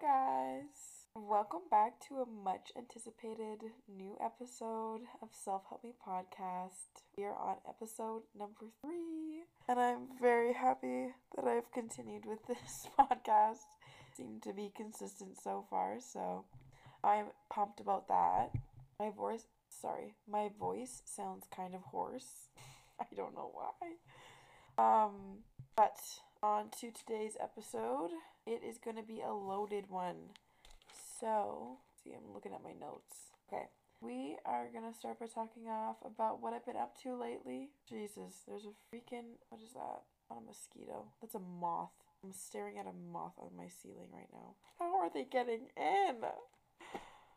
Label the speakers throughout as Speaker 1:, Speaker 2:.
Speaker 1: Hi, guys. Welcome back to a much anticipated new episode of Self Help Me Podcast. We are on episode number three, and I'm very happy that I've continued with this podcast. Seem to be consistent so far, so I'm pumped about that. My voice, sorry, my voice sounds kind of hoarse. I don't know why. Um, but on to today's episode. It is going to be a loaded one. So, see, I'm looking at my notes. Okay. We are going to start by talking off about what I've been up to lately. Jesus, there's a freaking, what is that? Not a mosquito. That's a moth. I'm staring at a moth on my ceiling right now. How are they getting in?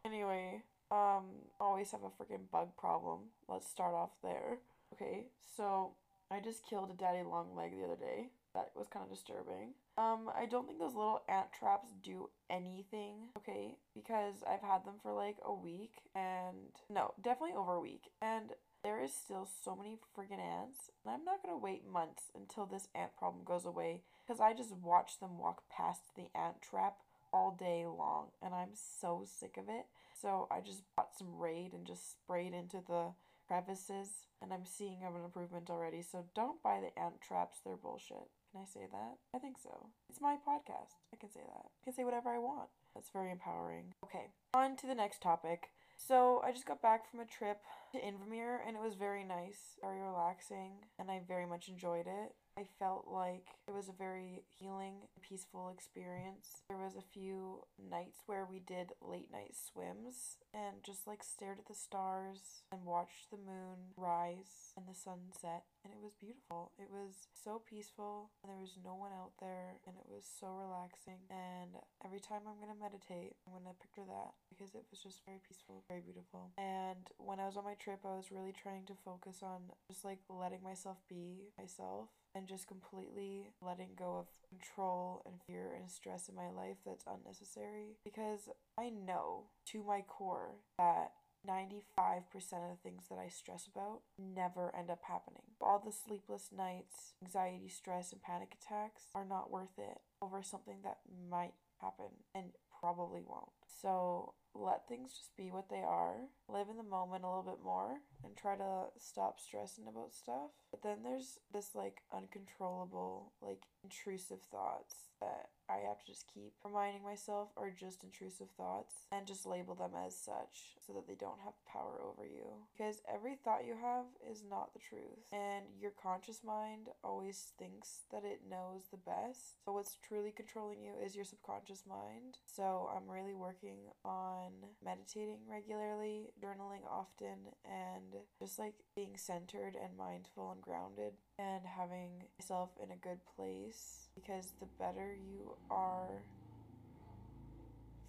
Speaker 1: Anyway, um, always have a freaking bug problem. Let's start off there. Okay, so I just killed a daddy long leg the other day. That was kind of disturbing. Um, I don't think those little ant traps do anything, okay? Because I've had them for like a week and no, definitely over a week. And there is still so many friggin' ants. And I'm not gonna wait months until this ant problem goes away because I just watch them walk past the ant trap all day long and I'm so sick of it. So I just bought some Raid and just sprayed into the crevices and I'm seeing of an improvement already. So don't buy the ant traps, they're bullshit. Can I say that? I think so. It's my podcast. I can say that. I can say whatever I want. That's very empowering. Okay, on to the next topic. So I just got back from a trip to Invermere and it was very nice, very relaxing, and I very much enjoyed it. I felt like it was a very healing, peaceful experience. There was a few nights where we did late night swims and just like stared at the stars and watched the moon rise and the sun set and it was beautiful. It was so peaceful and there was no one out there and it was so relaxing and every time I'm going to meditate, I'm going to picture that because it was just very peaceful, very beautiful. And when I was on my trip, I was really trying to focus on just like letting myself be myself and just completely letting go of control and fear and stress in my life that's unnecessary because I know to my core that 95% of the things that I stress about never end up happening. All the sleepless nights, anxiety, stress, and panic attacks are not worth it over something that might happen and probably won't. So let things just be what they are, live in the moment a little bit more, and try to stop stressing about stuff. But then there's this like uncontrollable, like intrusive thoughts that I have to just keep reminding myself are just intrusive thoughts and just label them as such so that they don't have power over you. Because every thought you have is not the truth, and your conscious mind always thinks that it knows the best. But what's truly controlling you is your subconscious mind. So I'm really working on meditating regularly, journaling often, and just like being centered and mindful and grounded and having yourself in a good place because the better you are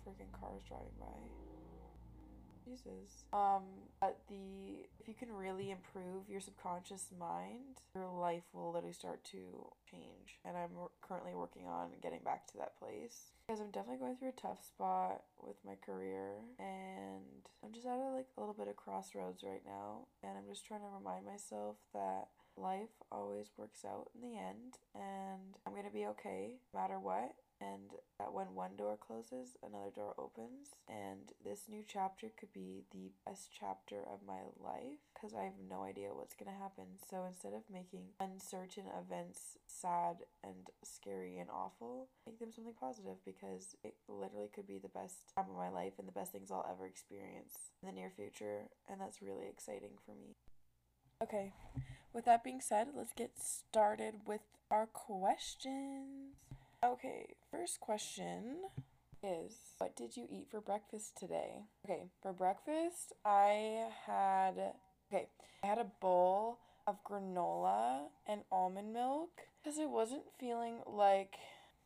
Speaker 1: freaking cars driving by Jesus. Um, but the if you can really improve your subconscious mind, your life will literally start to change. And I'm currently working on getting back to that place because I'm definitely going through a tough spot with my career, and I'm just at a, like a little bit of crossroads right now. And I'm just trying to remind myself that life always works out in the end, and I'm gonna be okay no matter what and that when one door closes, another door opens. And this new chapter could be the best chapter of my life because I have no idea what's going to happen. So instead of making uncertain events sad and scary and awful, make them something positive because it literally could be the best time of my life and the best things I'll ever experience in the near future. And that's really exciting for me. Okay, with that being said, let's get started with our questions. Okay, first question is What did you eat for breakfast today? Okay, for breakfast, I had. Okay, I had a bowl of granola and almond milk because I wasn't feeling like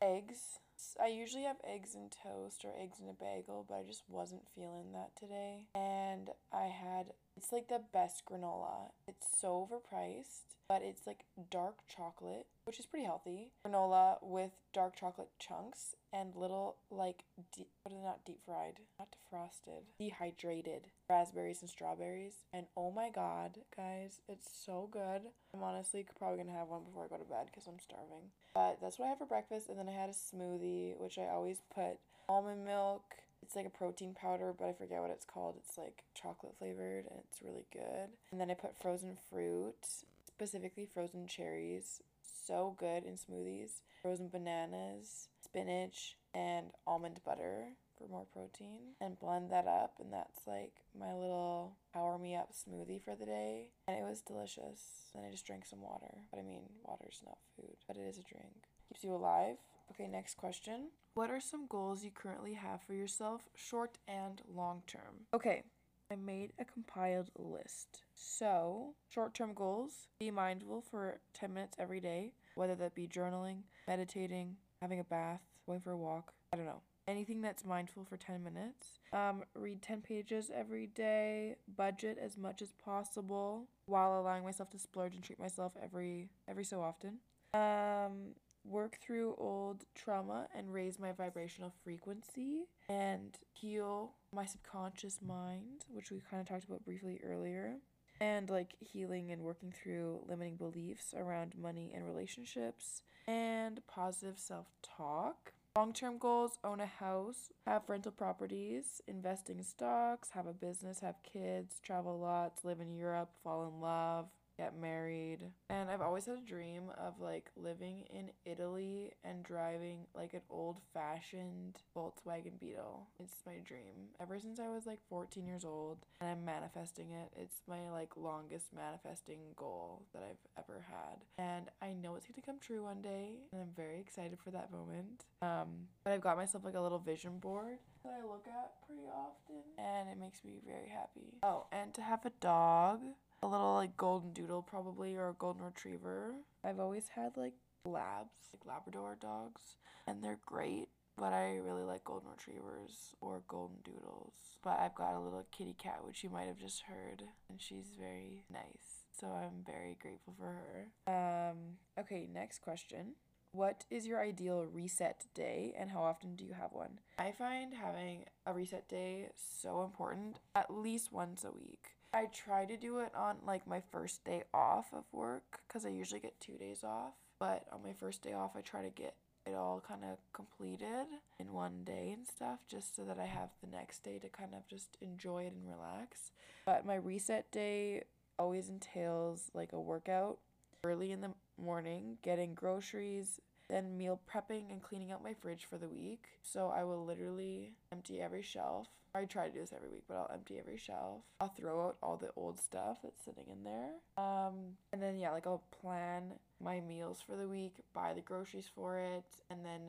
Speaker 1: eggs. I usually have eggs in toast or eggs in a bagel, but I just wasn't feeling that today. And I had it's like the best granola. It's so overpriced, but it's like dark chocolate, which is pretty healthy. Granola with dark chocolate chunks and little like deep, what they not deep fried, not defrosted, dehydrated raspberries and strawberries. And oh my god, guys, it's so good. I'm honestly probably gonna have one before I go to bed because I'm starving. But that's what I had for breakfast, and then I had a smoothie, which I always put almond milk. It's like a protein powder, but I forget what it's called. It's like chocolate flavored and it's really good. And then I put frozen fruit, specifically frozen cherries. So good in smoothies. Frozen bananas, spinach, and almond butter for more protein and blend that up and that's like my little power me up smoothie for the day and it was delicious then i just drank some water but i mean water's not food but it is a drink keeps you alive okay next question what are some goals you currently have for yourself short and long term okay I made a compiled list. So, short term goals be mindful for 10 minutes every day, whether that be journaling, meditating, having a bath, going for a walk. I don't know anything that's mindful for 10 minutes. Um, read 10 pages every day, budget as much as possible while allowing myself to splurge and treat myself every every so often. Um, work through old trauma and raise my vibrational frequency and heal my subconscious mind, which we kind of talked about briefly earlier. And like healing and working through limiting beliefs around money and relationships, and positive self talk Long term goals own a house, have rental properties, invest in stocks, have a business, have kids, travel lots, live in Europe, fall in love, get married. And I've always had a dream of like living in Italy and driving like an old fashioned Volkswagen Beetle. It's my dream. Ever since I was like 14 years old and I'm manifesting it. It's my like longest manifesting goal that I've ever had. And I know it's going to come true one day and I'm very excited for that moment. Um but I've got myself like a little vision board that I look at pretty often and it makes me very happy. Oh, and to have a dog a little like golden doodle probably or a golden retriever. I've always had like labs, like Labrador dogs, and they're great. But I really like golden retrievers or golden doodles. But I've got a little kitty cat, which you might have just heard, and she's very nice. So I'm very grateful for her. Um, okay, next question. What is your ideal reset day and how often do you have one? I find having a reset day so important at least once a week. I try to do it on like my first day off of work because I usually get two days off. But on my first day off, I try to get it all kind of completed in one day and stuff just so that I have the next day to kind of just enjoy it and relax. But my reset day always entails like a workout early in the morning, getting groceries, then meal prepping and cleaning out my fridge for the week. So I will literally empty every shelf. I try to do this every week, but I'll empty every shelf. I'll throw out all the old stuff that's sitting in there. Um, and then yeah, like I'll plan my meals for the week, buy the groceries for it, and then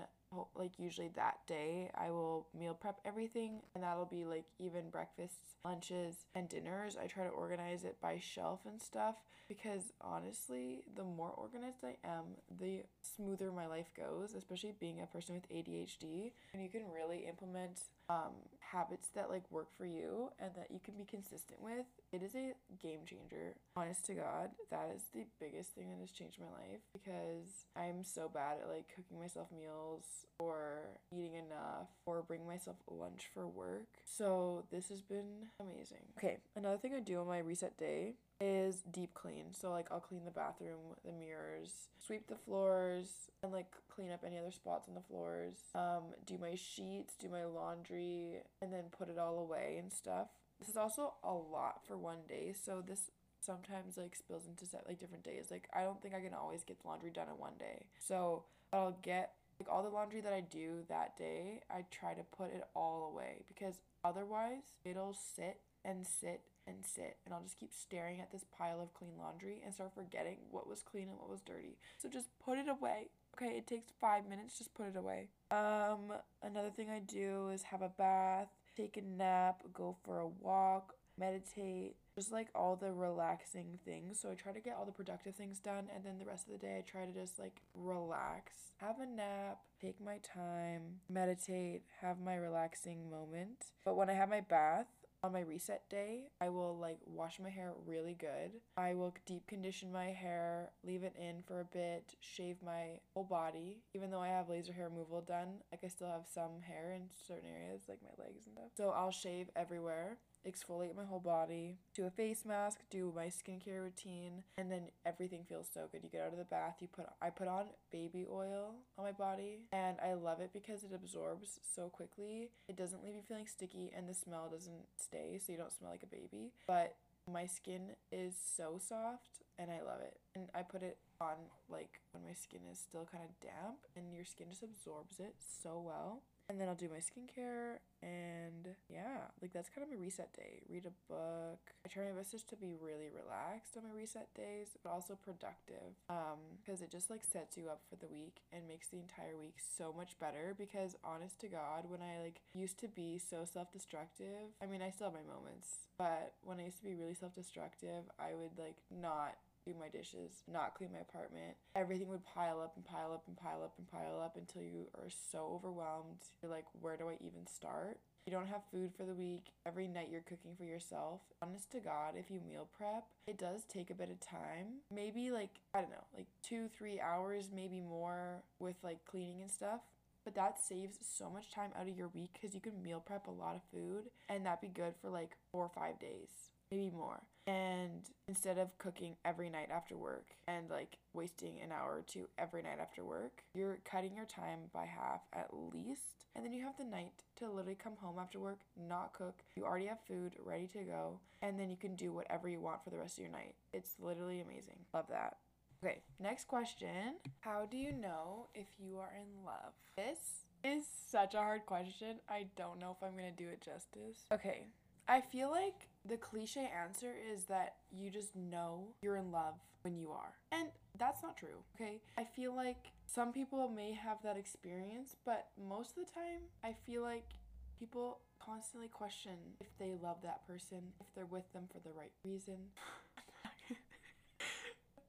Speaker 1: like usually that day I will meal prep everything and that'll be like even breakfasts, lunches, and dinners. I try to organize it by shelf and stuff because honestly, the more organized I am, the smoother my life goes, especially being a person with ADHD. And you can really implement um, habits that like work for you and that you can be consistent with, it is a game changer. Honest to God, that is the biggest thing that has changed my life because I'm so bad at like cooking myself meals or eating enough or bringing myself lunch for work. So this has been amazing. Okay, another thing I do on my reset day is deep clean. So like I'll clean the bathroom, the mirrors, sweep the floors, and like clean up any other spots on the floors. Um, do my sheets, do my laundry, and then put it all away and stuff. This is also a lot for one day, so this sometimes like spills into set like different days. Like I don't think I can always get the laundry done in one day. So I'll get like all the laundry that I do that day, I try to put it all away because otherwise it'll sit and sit and sit and I'll just keep staring at this pile of clean laundry and start forgetting what was clean and what was dirty. So just put it away. Okay, it takes 5 minutes, just put it away. Um another thing I do is have a bath, take a nap, go for a walk, meditate, just like all the relaxing things. So I try to get all the productive things done and then the rest of the day I try to just like relax, have a nap, take my time, meditate, have my relaxing moment. But when I have my bath, on my reset day, I will like wash my hair really good. I will deep condition my hair, leave it in for a bit, shave my whole body. Even though I have laser hair removal done, like I still have some hair in certain areas, like my legs and stuff. So I'll shave everywhere exfoliate my whole body, do a face mask, do my skincare routine, and then everything feels so good. You get out of the bath, you put I put on baby oil on my body, and I love it because it absorbs so quickly. It doesn't leave you feeling sticky and the smell doesn't stay, so you don't smell like a baby. But my skin is so soft and I love it. And I put it on like when my skin is still kind of damp and your skin just absorbs it so well. And then I'll do my skincare and yeah, like that's kind of my reset day. Read a book. I try my best just to be really relaxed on my reset days, but also productive. Um, because it just like sets you up for the week and makes the entire week so much better. Because honest to God, when I like used to be so self destructive, I mean I still have my moments, but when I used to be really self destructive, I would like not do my dishes, not clean my apartment. Everything would pile up and pile up and pile up and pile up until you are so overwhelmed. You're like, where do I even start? You don't have food for the week. Every night you're cooking for yourself. Honest to God, if you meal prep, it does take a bit of time. Maybe like, I don't know, like two, three hours, maybe more with like cleaning and stuff. But that saves so much time out of your week because you can meal prep a lot of food and that'd be good for like four or five days, maybe more. And instead of cooking every night after work and like wasting an hour or two every night after work, you're cutting your time by half at least. And then you have the night to literally come home after work, not cook. You already have food ready to go. And then you can do whatever you want for the rest of your night. It's literally amazing. Love that. Okay, next question. How do you know if you are in love? This is such a hard question. I don't know if I'm gonna do it justice. Okay, I feel like the cliche answer is that you just know you're in love when you are. And that's not true, okay? I feel like some people may have that experience, but most of the time, I feel like people constantly question if they love that person, if they're with them for the right reason.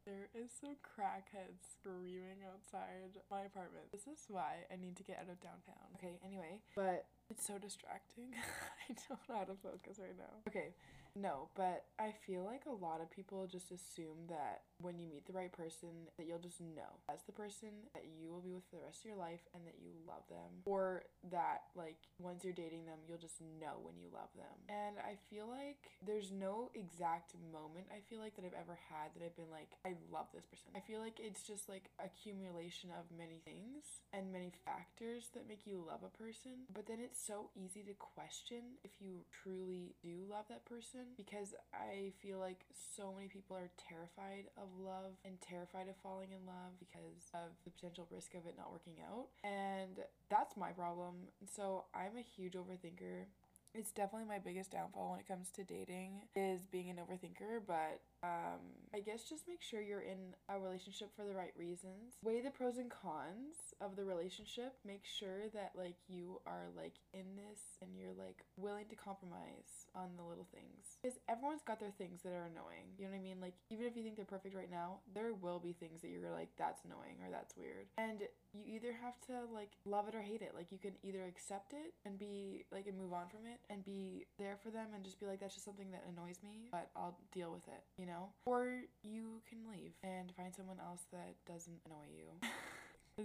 Speaker 1: There is some crackheads screaming outside my apartment. This is why I need to get out of downtown. Okay, anyway, but it's so distracting. I don't know how to focus right now. Okay, no, but I feel like a lot of people just assume that when you meet the right person that you'll just know that's the person that you will be with for the rest of your life and that you love them or that like once you're dating them you'll just know when you love them. And I feel like there's no exact moment I feel like that I've ever had that I've been like I love this person. I feel like it's just like accumulation of many things and many factors that make you love a person. But then it's so easy to question if you truly do love that person because I feel like so many people are terrified of love and terrified of falling in love because of the potential risk of it not working out. And that's my problem. So I'm a huge overthinker it's definitely my biggest downfall when it comes to dating is being an overthinker but um i guess just make sure you're in a relationship for the right reasons. Weigh the pros and cons of the relationship. Make sure that like you are like in this and you're like willing to compromise on the little things. Because everyone's got their things that are annoying. You know what i mean? Like even if you think they're perfect right now there will be things that you're like that's annoying or that's weird. And you either have to like love it or hate it. Like you can either accept it and be like and move on from it and be there for them and just be like, that's just something that annoys me, but I'll deal with it, you know? Or you can leave and find someone else that doesn't annoy you.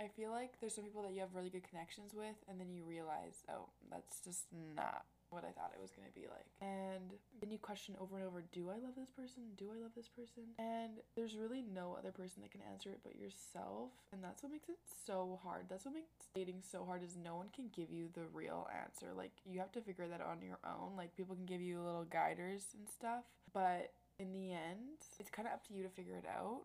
Speaker 1: I feel like there's some people that you have really good connections with, and then you realize, oh, that's just not what I thought it was gonna be like. And then you question over and over, do I love this person? Do I love this person? And there's really no other person that can answer it but yourself. And that's what makes it so hard. That's what makes dating so hard is no one can give you the real answer. Like you have to figure that out on your own. Like people can give you little guiders and stuff. But in the end, it's kind of up to you to figure it out.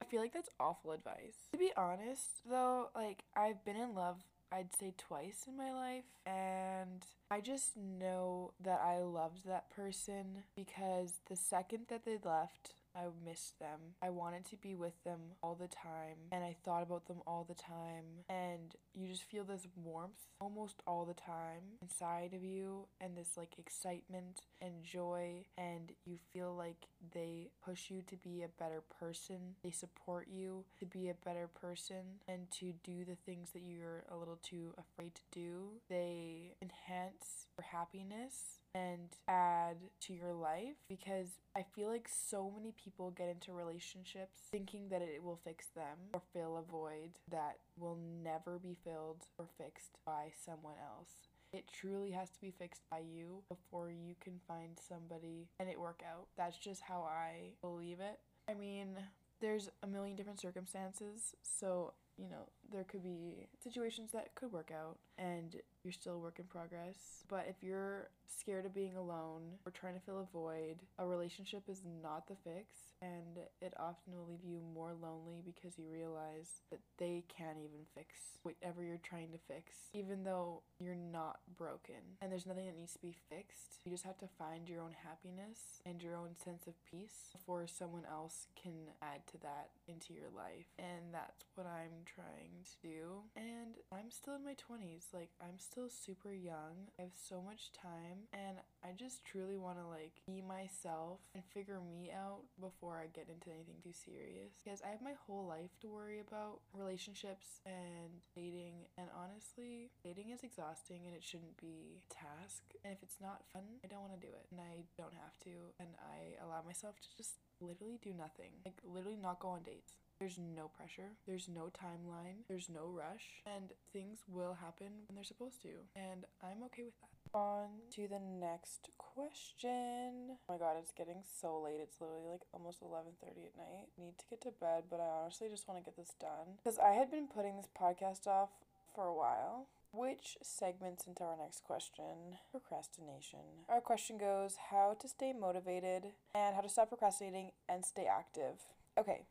Speaker 1: I feel like that's awful advice. To be honest, though, like I've been in love I'd say twice in my life. And I just know that I loved that person because the second that they left, I missed them. I wanted to be with them all the time and I thought about them all the time. And you just feel this warmth almost all the time inside of you and this like excitement and joy. And you feel like they push you to be a better person. They support you to be a better person and to do the things that you're a little too afraid to do. They enhance your happiness and add to your life because I feel like so many people get into relationships thinking that it will fix them or fill a void that will never be filled or fixed by someone else. It truly has to be fixed by you before you can find somebody and it work out. That's just how I believe it. I mean, there's a million different circumstances, so you know, there could be situations that could work out and you're still a work in progress. But if you're scared of being alone or trying to fill a void, a relationship is not the fix and it often will leave you more lonely because you realize that they can't even fix whatever you're trying to fix, even though you're not broken and there's nothing that needs to be fixed. You just have to find your own happiness and your own sense of peace before someone else can add to that into your life. And that's what I'm trying to do. And I'm still in my 20s. Like, I'm still super young. I have so much time. And I just truly want to, like, be myself and figure me out before I get into anything too serious. Because I have my whole life to worry about relationships and dating. And honestly, dating is exhausting and it shouldn't be a task. And if it's not fun, I don't want to do it. And I don't have to. And I allow myself to just literally do nothing. Like, literally not go on dates. There's no pressure, there's no timeline, there's no rush, and things will happen when they're supposed to. And I'm okay with that. On to the next question. Oh my god, it's getting so late. It's literally like almost 11:30 at night. Need to get to bed, but I honestly just want to get this done because I had been putting this podcast off for a while. Which segments into our next question? Procrastination. Our question goes how to stay motivated and how to stop procrastinating and stay active. Okay,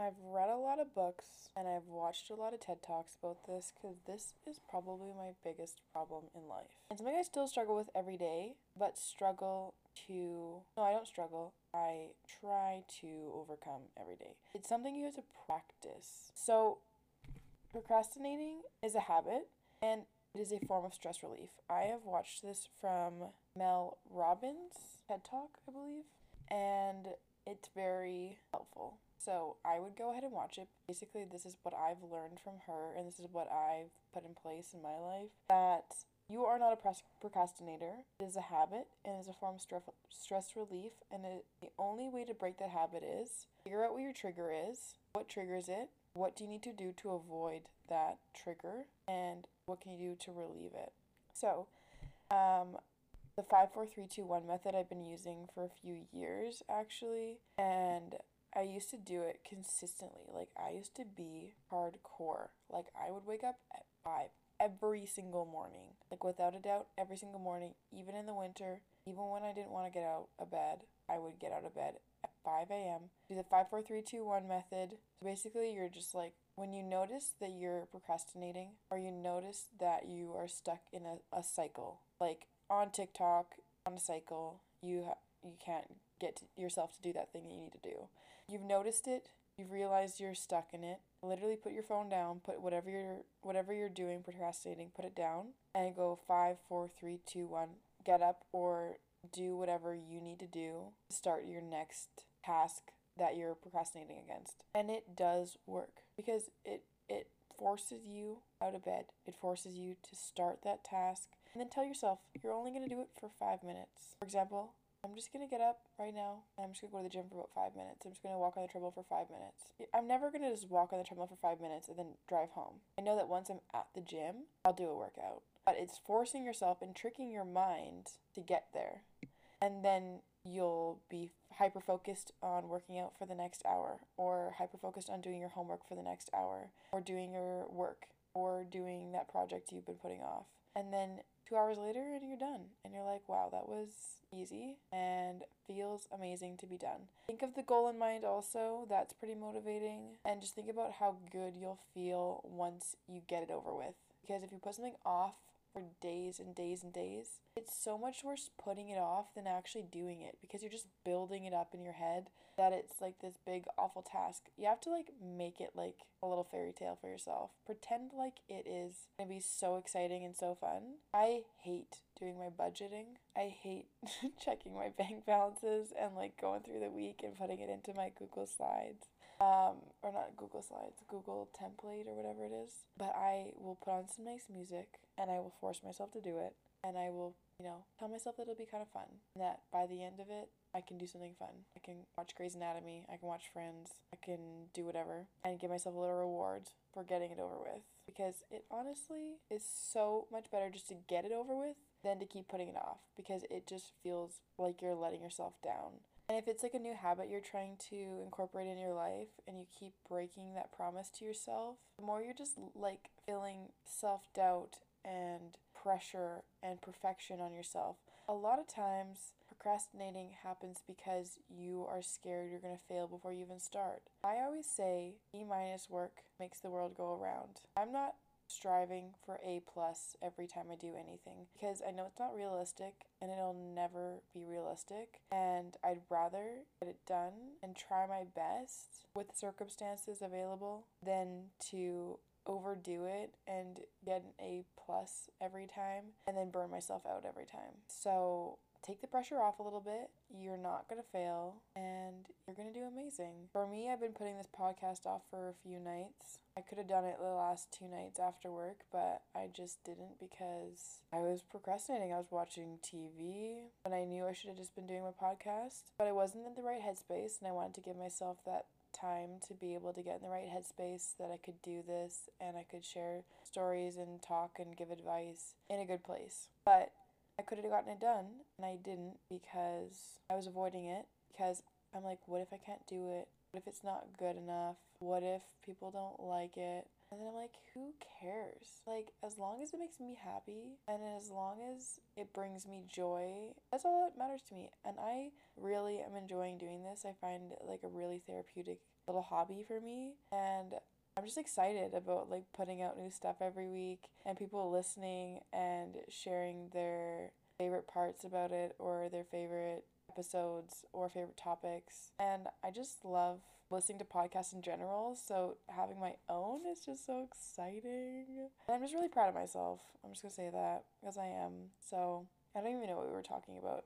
Speaker 1: I've read a lot of books and I've watched a lot of TED Talks about this because this is probably my biggest problem in life. And something I still struggle with every day, but struggle to. No, I don't struggle. I try to overcome every day. It's something you have to practice. So, procrastinating is a habit and it is a form of stress relief. I have watched this from Mel Robbins' TED Talk, I believe, and it's very helpful. So I would go ahead and watch it. Basically, this is what I've learned from her, and this is what I've put in place in my life that you are not a procrastinator. It is a habit and is a form of stress relief. And it, the only way to break that habit is figure out what your trigger is, what triggers it, what do you need to do to avoid that trigger, and what can you do to relieve it. So, um, the 54321 method I've been using for a few years actually, and I used to do it consistently. Like I used to be hardcore. Like I would wake up at 5 every single morning. Like without a doubt, every single morning, even in the winter, even when I didn't want to get out of bed, I would get out of bed at 5 a.m. Do the 5 4 3 2 1 method. So basically, you're just like when you notice that you're procrastinating or you notice that you are stuck in a, a cycle, like on TikTok, on a cycle, you ha- you can't get yourself to do that thing that you need to do. You've noticed it, you've realized you're stuck in it. Literally put your phone down, put whatever you're whatever you're doing procrastinating, put it down and go five, four, three, two, one. Get up or do whatever you need to do to start your next task that you're procrastinating against. And it does work because it it forces you out of bed. It forces you to start that task and then tell yourself you're only going to do it for 5 minutes. For example, I'm just gonna get up right now and I'm just gonna go to the gym for about five minutes. I'm just gonna walk on the treadmill for five minutes. I'm never gonna just walk on the treadmill for five minutes and then drive home. I know that once I'm at the gym, I'll do a workout. But it's forcing yourself and tricking your mind to get there. And then you'll be hyper focused on working out for the next hour, or hyper focused on doing your homework for the next hour, or doing your work, or doing that project you've been putting off. And then two hours later and you're done. And you're like, wow, that was easy and feels amazing to be done. Think of the goal in mind also, that's pretty motivating. And just think about how good you'll feel once you get it over with. Because if you put something off for days and days and days, it's so much worse putting it off than actually doing it because you're just building it up in your head that it's like this big awful task. You have to like make it like a little fairy tale for yourself. Pretend like it is going to be so exciting and so fun. I hate doing my budgeting. I hate checking my bank balances and like going through the week and putting it into my Google Slides. Um, or not Google Slides, Google Template or whatever it is. But I will put on some nice music and I will force myself to do it. And I will, you know, tell myself that it'll be kind of fun. And that by the end of it, I can do something fun. I can watch Grey's Anatomy, I can watch Friends, I can do whatever, and give myself a little reward for getting it over with. Because it honestly is so much better just to get it over with than to keep putting it off. Because it just feels like you're letting yourself down. And if it's like a new habit you're trying to incorporate in your life and you keep breaking that promise to yourself, the more you're just like feeling self doubt and pressure and perfection on yourself. A lot of times, procrastinating happens because you are scared you're going to fail before you even start. I always say E minus work makes the world go around. I'm not striving for A plus every time I do anything because I know it's not realistic and it'll never be realistic and I'd rather get it done and try my best with the circumstances available than to overdo it and get an A plus every time and then burn myself out every time. So take the pressure off a little bit. You're not going to fail and you're going to do amazing. For me, I've been putting this podcast off for a few nights. I could have done it the last two nights after work, but I just didn't because I was procrastinating. I was watching TV and I knew I should have just been doing my podcast, but I wasn't in the right headspace and I wanted to give myself that time to be able to get in the right headspace that I could do this and I could share stories and talk and give advice in a good place. But I could have gotten it done and I didn't because I was avoiding it because I'm like, what if I can't do it? What if it's not good enough? What if people don't like it? And then I'm like, who cares? Like, as long as it makes me happy and as long as it brings me joy, that's all that matters to me. And I really am enjoying doing this. I find it like a really therapeutic little hobby for me. And I'm just excited about like putting out new stuff every week and people listening and sharing their favorite parts about it or their favorite episodes or favorite topics. And I just love listening to podcasts in general. So having my own is just so exciting. And I'm just really proud of myself. I'm just gonna say that because I am. So I don't even know what we were talking about.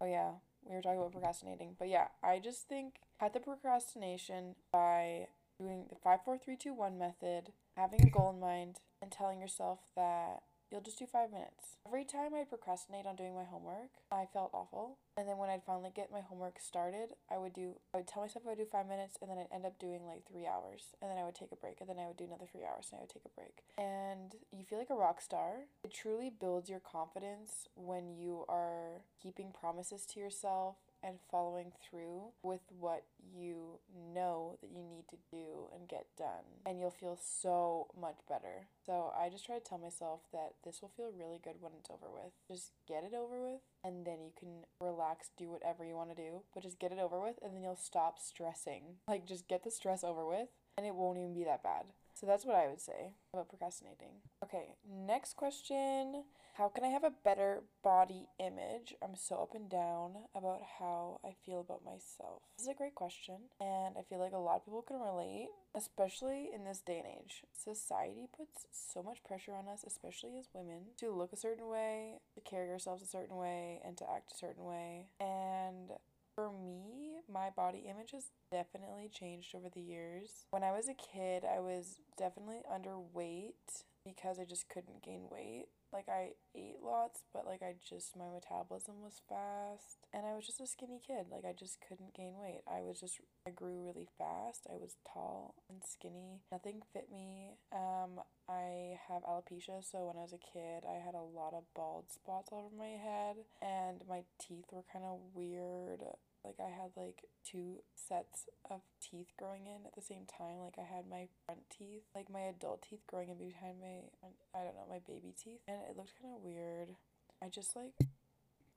Speaker 1: Oh yeah, we were talking about procrastinating. But yeah, I just think cut the procrastination by doing the 54321 method, having a goal in mind, and telling yourself that you'll just do five minutes. Every time I'd procrastinate on doing my homework, I felt awful. And then when I'd finally get my homework started, I would do, I would tell myself I would do five minutes, and then I'd end up doing like three hours. And then I would take a break, and then I would do another three hours, and I would take a break. And you feel like a rock star. It truly builds your confidence when you are keeping promises to yourself and following through with what you know that you need to do and get done. And you'll feel so much better. So I just try to tell myself that this will feel really good when it's over with. Just get it over with, and then you can relax, do whatever you want to do, but just get it over with, and then you'll stop stressing. Like, just get the stress over with, and it won't even be that bad. So that's what I would say about procrastinating. Okay, next question. How can I have a better body image? I'm so up and down about how I feel about myself. This is a great question, and I feel like a lot of people can relate, especially in this day and age. Society puts so much pressure on us, especially as women, to look a certain way, to carry ourselves a certain way, and to act a certain way. And for me, my body image has definitely changed over the years. When I was a kid, I was definitely underweight because I just couldn't gain weight. Like I ate lots, but like I just my metabolism was fast and I was just a skinny kid. Like I just couldn't gain weight. I was just I grew really fast. I was tall and skinny. Nothing fit me. Um I have alopecia, so when I was a kid, I had a lot of bald spots all over my head and my teeth were kind of weird like I had like two sets of teeth growing in at the same time. Like I had my front teeth, like my adult teeth growing in behind my I don't know, my baby teeth. And it looked kind of weird. I just like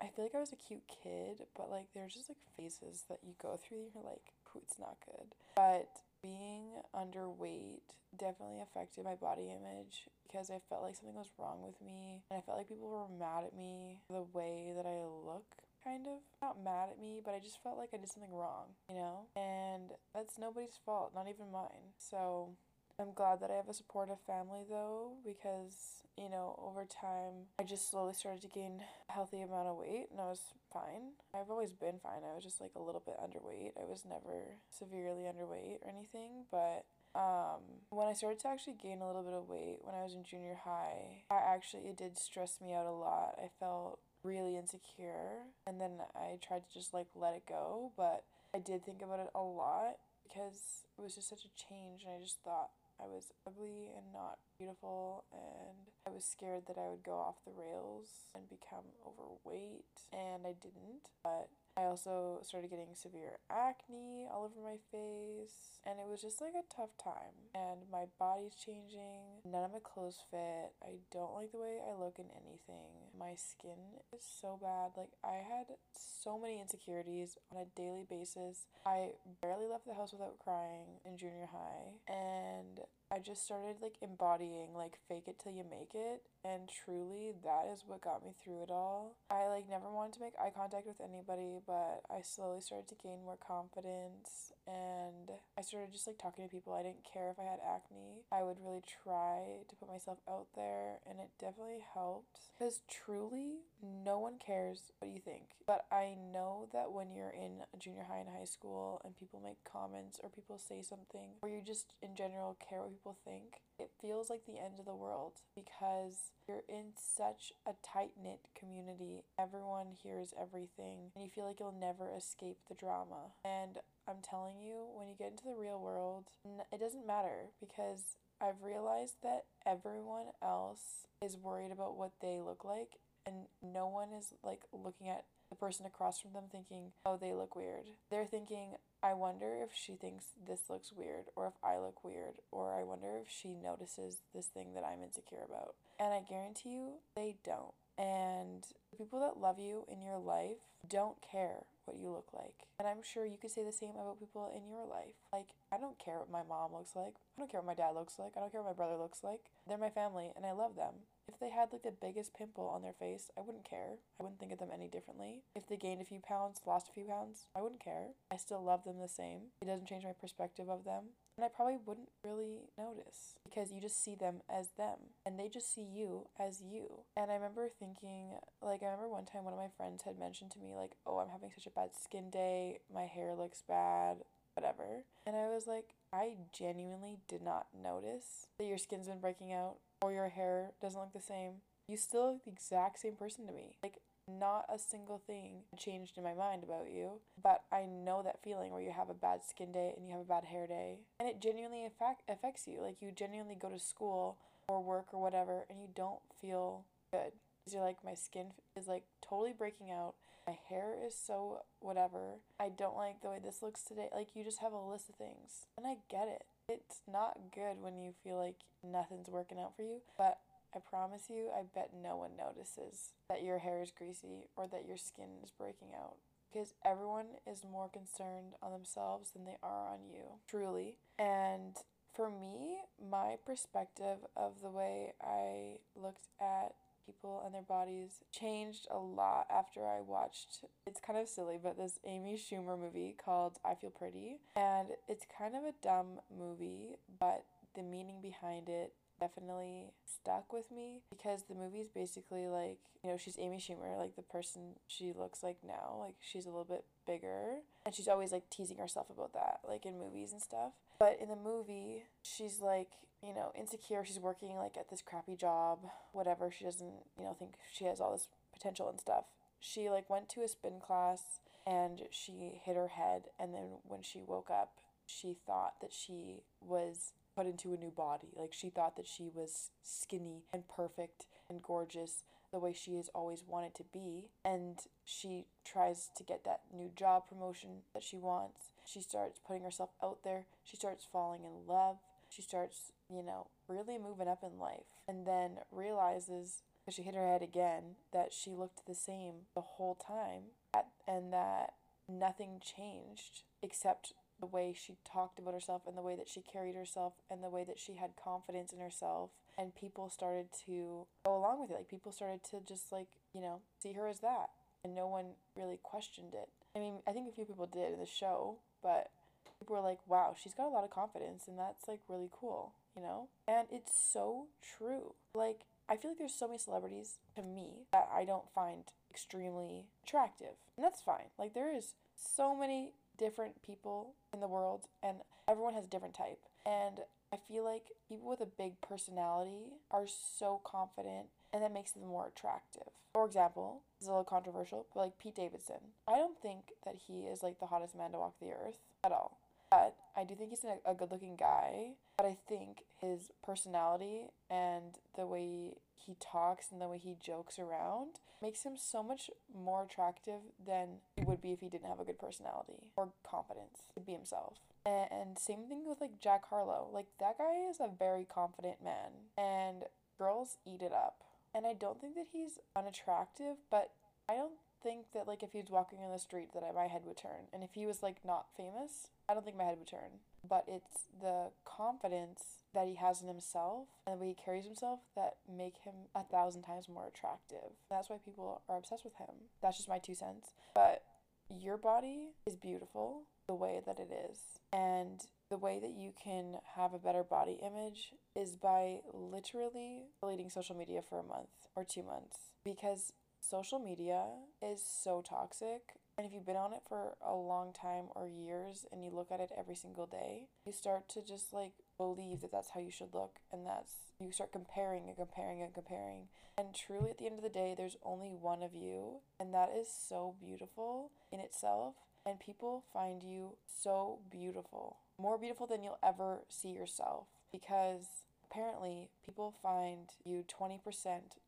Speaker 1: I feel like I was a cute kid, but like there's just like phases that you go through you're like, it's not good. But being underweight definitely affected my body image because I felt like something was wrong with me and I felt like people were mad at me the way that I look kind of not mad at me, but I just felt like I did something wrong, you know? And that's nobody's fault, not even mine. So I'm glad that I have a supportive family though, because, you know, over time, I just slowly started to gain a healthy amount of weight and I was fine. I've always been fine. I was just like a little bit underweight. I was never severely underweight or anything, but um, when I started to actually gain a little bit of weight when I was in junior high, I actually, it did stress me out a lot. I felt really insecure and then I tried to just like let it go, but I did think about it a lot because it was just such a change and I just thought I was ugly and not beautiful and I was scared that I would go off the rails and become overweight and I didn't but I also started getting severe acne all over my face, and it was just like a tough time. And my body's changing, none of my clothes fit. I don't like the way I look in anything. My skin is so bad. Like, I had so many insecurities on a daily basis. I barely left the house without crying in junior high, and I just started like embodying like fake it till you make it and truly that is what got me through it all. I like never wanted to make eye contact with anybody, but I slowly started to gain more confidence and I started just like talking to people. I didn't care if I had acne. I would really try to put myself out there and it definitely helped cuz truly no one cares what you think. But I know that when you're in junior high and high school and people make comments or people say something or you just in general care what people think, it feels like the end of the world because you're in such a tight knit community. Everyone hears everything, and you feel like you'll never escape the drama. And I'm telling you, when you get into the real world, it doesn't matter because I've realized that everyone else is worried about what they look like, and no one is like looking at the person across from them thinking, oh, they look weird. They're thinking, I wonder if she thinks this looks weird, or if I look weird, or I wonder if she notices this thing that I'm insecure about. And I guarantee you, they don't. And the people that love you in your life don't care what you look like. And I'm sure you could say the same about people in your life. Like, I don't care what my mom looks like. I don't care what my dad looks like. I don't care what my brother looks like. They're my family and I love them. If they had like the biggest pimple on their face, I wouldn't care. I wouldn't think of them any differently. If they gained a few pounds, lost a few pounds, I wouldn't care. I still love them the same. It doesn't change my perspective of them. And I probably wouldn't really notice because you just see them as them and they just see you as you. And I remember thinking, like, I remember one time one of my friends had mentioned to me, like, oh, I'm having such a bad skin day, my hair looks bad, whatever. And I was like, I genuinely did not notice that your skin's been breaking out or your hair doesn't look the same. You still look the exact same person to me. Like, not a single thing changed in my mind about you, but I know that feeling where you have a bad skin day and you have a bad hair day, and it genuinely affect, affects you. Like, you genuinely go to school or work or whatever, and you don't feel good. Because you're like, my skin is like totally breaking out. My hair is so whatever. I don't like the way this looks today. Like, you just have a list of things. And I get it. It's not good when you feel like nothing's working out for you, but I promise you, I bet no one notices that your hair is greasy or that your skin is breaking out. Because everyone is more concerned on themselves than they are on you, truly. And for me, my perspective of the way I looked at people and their bodies changed a lot after I watched it's kind of silly, but this Amy Schumer movie called I Feel Pretty. And it's kind of a dumb movie, but the meaning behind it definitely stuck with me because the movie's basically like, you know, she's Amy Schumer, like the person she looks like now. Like she's a little bit bigger. And she's always like teasing herself about that, like in movies and stuff. But in the movie, she's like, you know, insecure. She's working like at this crappy job, whatever. She doesn't, you know, think she has all this potential and stuff. She like went to a spin class and she hit her head and then when she woke up, she thought that she was put into a new body. Like she thought that she was skinny and perfect and gorgeous the way she has always wanted to be. And she tries to get that new job promotion that she wants. She starts putting herself out there. She starts falling in love. She starts, you know, really moving up in life. And then realizes, because she hit her head again, that she looked the same the whole time and that nothing changed except the way she talked about herself and the way that she carried herself and the way that she had confidence in herself and people started to go along with it like people started to just like you know see her as that and no one really questioned it i mean i think a few people did in the show but people were like wow she's got a lot of confidence and that's like really cool you know? And it's so true. Like, I feel like there's so many celebrities to me that I don't find extremely attractive. And that's fine. Like, there is so many different people in the world, and everyone has a different type. And I feel like people with a big personality are so confident and that makes them more attractive. For example, this is a little controversial, but like Pete Davidson. I don't think that he is like the hottest man to walk the earth at all. But I do think he's a, good looking guy. But I think his personality and the way he talks and the way he jokes around makes him so much more attractive than he would be if he didn't have a good personality or confidence to be himself. And same thing with like Jack Harlow. Like that guy is a very confident man and girls eat it up. And I don't think that he's unattractive, but I don't think that like if he was walking on the street that my head would turn. And if he was like not famous, I don't think my head would turn. But it's the confidence that he has in himself and the way he carries himself that make him a thousand times more attractive. That's why people are obsessed with him. That's just my two cents. But your body is beautiful the way that it is. And the way that you can have a better body image is by literally deleting social media for a month or two months because social media is so toxic. And if you've been on it for a long time or years and you look at it every single day, you start to just like believe that that's how you should look. And that's, you start comparing and comparing and comparing. And truly, at the end of the day, there's only one of you. And that is so beautiful in itself and people find you so beautiful, more beautiful than you'll ever see yourself because apparently people find you 20%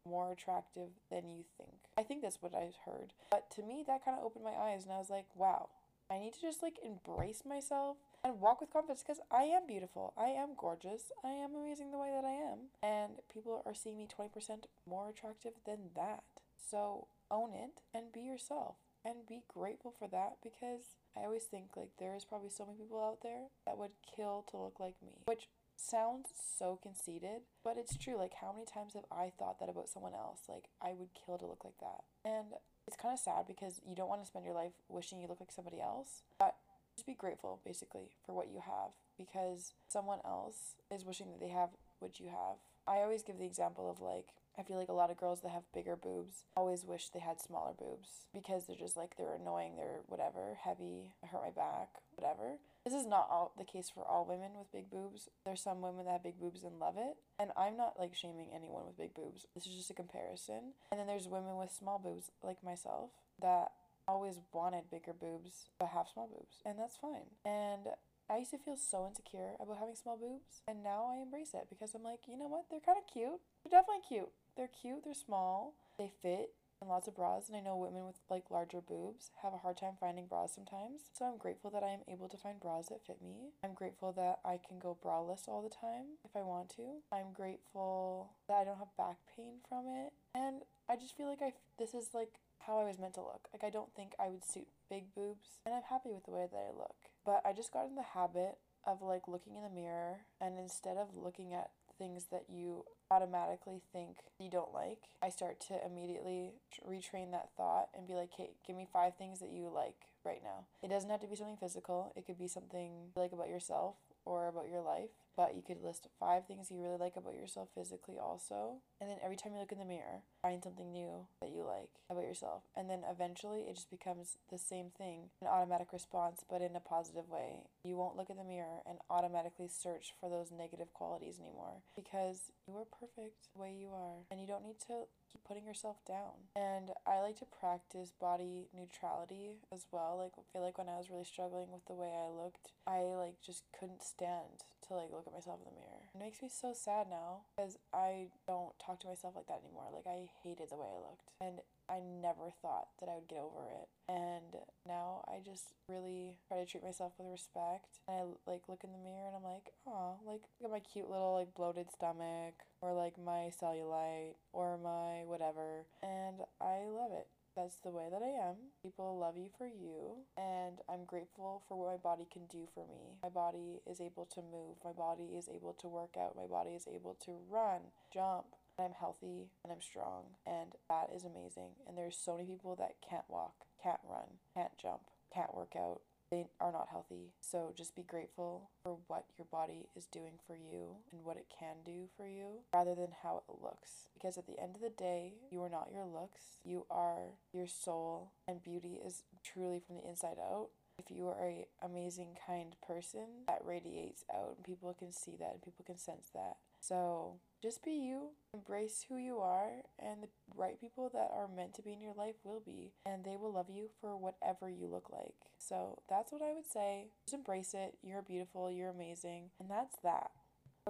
Speaker 1: more attractive than you think. I think that's what I've heard. But to me, that kind of opened my eyes and I was like, wow, I need to just like embrace myself and walk with confidence because I am beautiful. I am gorgeous. I am amazing the way that I am. And people are seeing me 20% more attractive than that. So own it and be yourself and be grateful for that because I always think like there is probably so many people out there that would kill to look like me, which sounds so conceited, but it's true. Like, how many times have I thought that about someone else? Like, I would kill to look like that. And it's kind of sad because you don't want to spend your life wishing you look like somebody else, but just be grateful basically for what you have because someone else is wishing that they have what you have. I always give the example of like, I feel like a lot of girls that have bigger boobs always wish they had smaller boobs because they're just like they're annoying, they're whatever, heavy, hurt my back, whatever. This is not all the case for all women with big boobs. There's some women that have big boobs and love it, and I'm not like shaming anyone with big boobs. This is just a comparison. And then there's women with small boobs like myself that always wanted bigger boobs but have small boobs, and that's fine. And I used to feel so insecure about having small boobs, and now I embrace it because I'm like, you know what? They're kind of cute. They're definitely cute. They're cute, they're small, they fit lots of bras, and I know women with like larger boobs have a hard time finding bras sometimes. So I'm grateful that I am able to find bras that fit me. I'm grateful that I can go braless all the time if I want to. I'm grateful that I don't have back pain from it. And I just feel like I this is like how I was meant to look. Like I don't think I would suit big boobs, and I'm happy with the way that I look. But I just got in the habit of like looking in the mirror and instead of looking at things that you automatically think you don't like, I start to immediately retrain that thought and be like, hey, give me five things that you like right now. It doesn't have to be something physical, it could be something like about yourself or about your life. But you could list five things you really like about yourself physically, also. And then every time you look in the mirror, find something new that you like about yourself. And then eventually it just becomes the same thing an automatic response, but in a positive way. You won't look in the mirror and automatically search for those negative qualities anymore because you are perfect the way you are. And you don't need to keep putting yourself down. And I like to practice body neutrality as well. Like I feel like when I was really struggling with the way I looked, I like just couldn't stand to like look at myself in the mirror. It makes me so sad now because I don't talk to myself like that anymore. Like I hated the way I looked and I never thought that I would get over it. And now I just really try to treat myself with respect. And I like look in the mirror and I'm like, oh, like look at my cute little like bloated stomach or like my cellulite or my whatever. And I love it that's the way that I am. People love you for you, and I'm grateful for what my body can do for me. My body is able to move, my body is able to work out, my body is able to run, jump. I'm healthy and I'm strong, and that is amazing. And there's so many people that can't walk, can't run, can't jump, can't work out. They are not healthy. So just be grateful for what your body is doing for you and what it can do for you rather than how it looks. Because at the end of the day, you are not your looks, you are your soul, and beauty is truly from the inside out if you are a amazing kind person that radiates out and people can see that and people can sense that so just be you embrace who you are and the right people that are meant to be in your life will be and they will love you for whatever you look like. So that's what i would say. Just embrace it. You're beautiful. You're amazing. And that's that.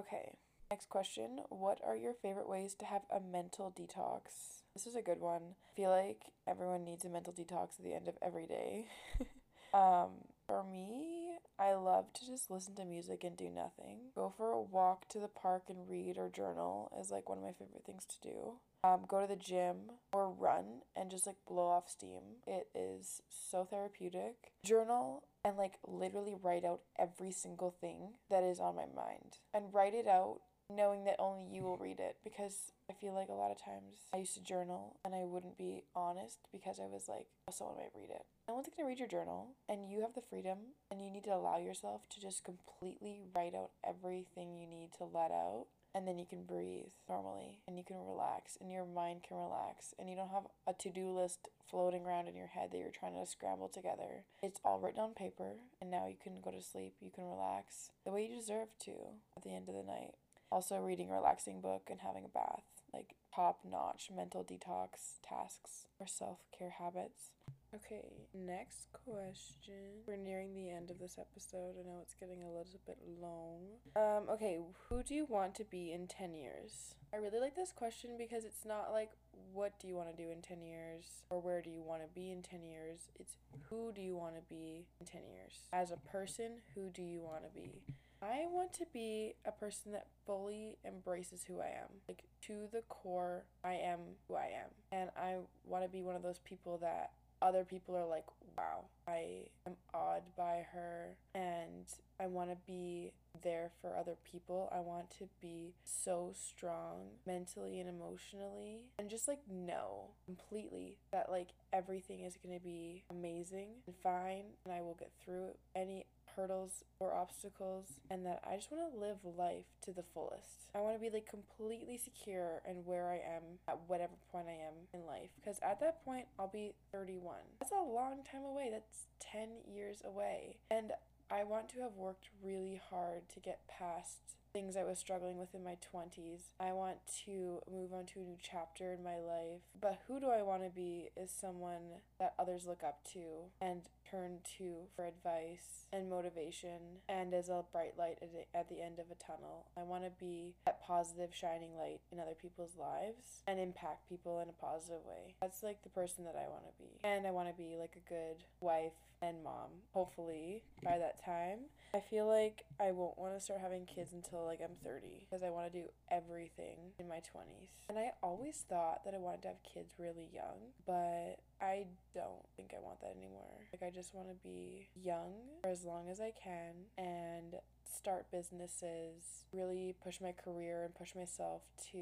Speaker 1: Okay. Next question. What are your favorite ways to have a mental detox? This is a good one. I feel like everyone needs a mental detox at the end of every day. Um, for me, I love to just listen to music and do nothing. Go for a walk to the park and read or journal is like one of my favorite things to do. Um, go to the gym or run and just like blow off steam. It is so therapeutic. Journal and like literally write out every single thing that is on my mind and write it out knowing that only you will read it because I feel like a lot of times I used to journal and I wouldn't be honest because I was like, oh, someone might read it. No one's gonna read your journal, and you have the freedom, and you need to allow yourself to just completely write out everything you need to let out. And then you can breathe normally and you can relax and your mind can relax and you don't have a to do list floating around in your head that you're trying to scramble together. It's all written on paper and now you can go to sleep, you can relax the way you deserve to at the end of the night. Also, reading a relaxing book and having a bath, like top notch mental detox tasks or self care habits. Okay, next question. We're nearing the end of this episode. I know it's getting a little bit long. Um, okay, who do you want to be in 10 years? I really like this question because it's not like what do you want to do in 10 years or where do you want to be in 10 years. It's who do you want to be in 10 years? As a person, who do you want to be? I want to be a person that fully embraces who I am. Like to the core, I am who I am. And I want to be one of those people that other people are like, wow, I am awed by her and I want to be there for other people. I want to be so strong mentally and emotionally and just like know completely that like everything is going to be amazing and fine and I will get through any hurdles or obstacles and that I just want to live life to the fullest. I want to be like completely secure in where I am at whatever point I am in life because at that point I'll be 31. That's a long time away. That's 10 years away. And I want to have worked really hard to get past things I was struggling with in my 20s. I want to move on to a new chapter in my life. But who do I want to be is someone that others look up to and turn to for advice and motivation and as a bright light at the end of a tunnel. I want to be that positive shining light in other people's lives and impact people in a positive way. That's like the person that I want to be. And I want to be like a good wife and mom, hopefully by that time. I feel like I won't want to start having kids until like I'm 30 because I want to do everything in my 20s. And I always thought that I wanted to have kids really young, but I don't think I want that anymore. Like, I just want to be young for as long as I can and start businesses, really push my career and push myself to,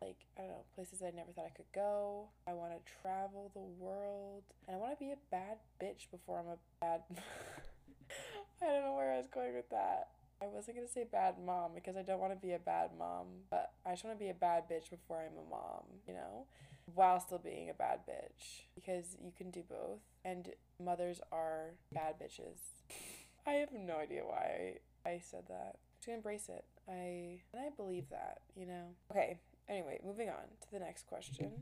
Speaker 1: like, I don't know, places I never thought I could go. I want to travel the world and I want to be a bad bitch before I'm a bad. I don't know where I was going with that. I wasn't gonna say bad mom because I don't want to be a bad mom, but I just want to be a bad bitch before I'm a mom, you know, while still being a bad bitch because you can do both, and mothers are bad bitches. I have no idea why I said that. To embrace it. I and I believe that, you know. Okay. Anyway, moving on to the next question.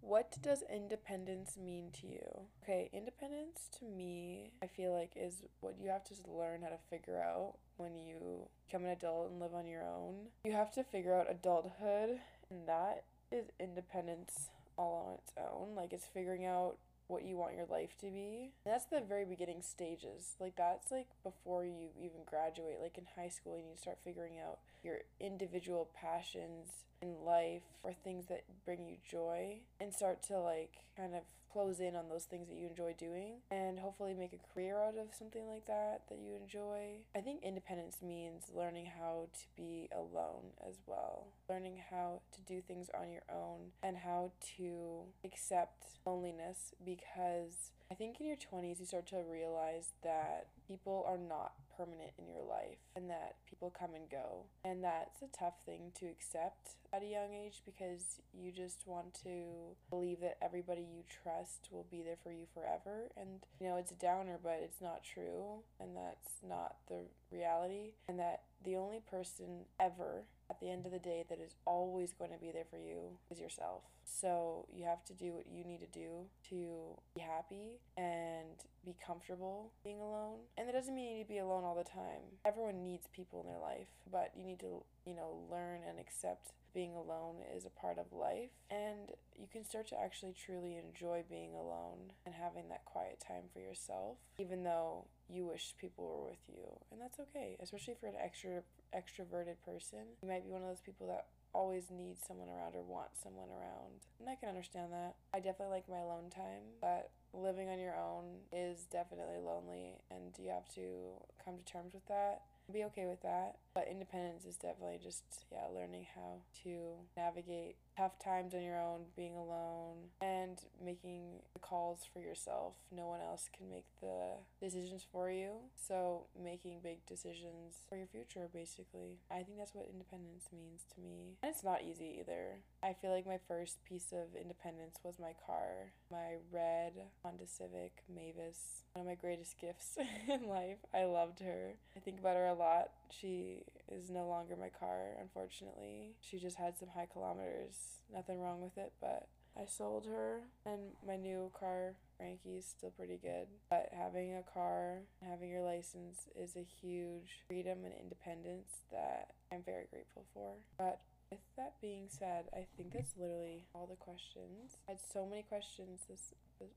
Speaker 1: What does independence mean to you? Okay, independence to me, I feel like is what you have to learn how to figure out when you become an adult and live on your own. You have to figure out adulthood, and that is independence all on its own. Like, it's figuring out what you want your life to be. And that's the very beginning stages. Like, that's like before you even graduate. Like, in high school, you need to start figuring out your individual passions in life or things that bring you joy and start to like kind of close in on those things that you enjoy doing and hopefully make a career out of something like that that you enjoy. I think independence means learning how to be alone as well, learning how to do things on your own and how to accept loneliness because I think in your 20s you start to realize that people are not permanent in your life and that people come and go. And that's a tough thing to accept at a young age because you just want to believe that everybody you trust will be there for you forever. And, you know, it's a downer, but it's not true. And that's not the reality. And that the only person ever at the end of the day that is always going to be there for you is yourself. So you have to do what you need to do to be happy and be comfortable being alone. And that doesn't mean you need to be alone all the time. Everyone needs people in their life, but you need to, you know, learn and accept being alone is a part of life and you can start to actually truly enjoy being alone and having that quiet time for yourself even though you wish people were with you. And that's okay especially for an extra extroverted person. You might be one of those people that always need someone around or want someone around. And i can understand that. I definitely like my alone time but living on your own is definitely lonely and you have to come to terms with that be okay with that. But independence is definitely just, yeah, learning how to navigate tough times on your own, being alone, and making the calls for yourself. No one else can make the decisions for you. So, making big decisions for your future, basically. I think that's what independence means to me. And it's not easy either. I feel like my first piece of independence was my car, my red Honda Civic Mavis, one of my greatest gifts in life. I loved her. I think about her a lot. She is no longer my car, unfortunately. She just had some high kilometers. Nothing wrong with it, but I sold her, and my new car, Frankie's, still pretty good. But having a car, having your license is a huge freedom and independence that I'm very grateful for. But with that being said, I think that's literally all the questions. I had so many questions this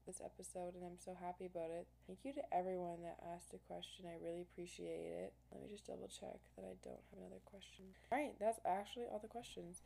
Speaker 1: this episode and I'm so happy about it. Thank you to everyone that asked a question. I really appreciate it. Let me just double check that I don't have another question. All right, that's actually all the questions.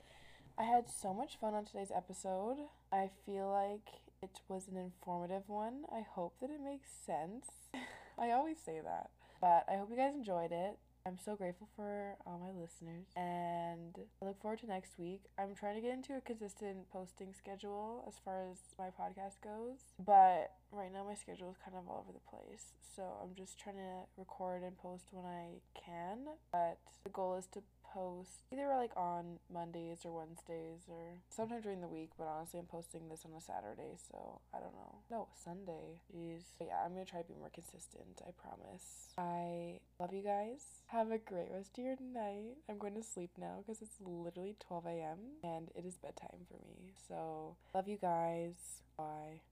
Speaker 1: I had so much fun on today's episode. I feel like it was an informative one. I hope that it makes sense. I always say that. But I hope you guys enjoyed it. I'm so grateful for all my listeners and I look forward to next week. I'm trying to get into a consistent posting schedule as far as my podcast goes, but right now my schedule is kind of all over the place. So I'm just trying to record and post when I can, but the goal is to post either like on Mondays or Wednesdays or sometime during the week, but honestly, I'm posting this on a Saturday, so I don't know. No, Sunday. Jeez. But yeah, I'm gonna try to be more consistent, I promise. I love you guys. Have a great rest of your night. I'm going to sleep now because it's literally 12 a.m. and it is bedtime for me. So, love you guys. Bye.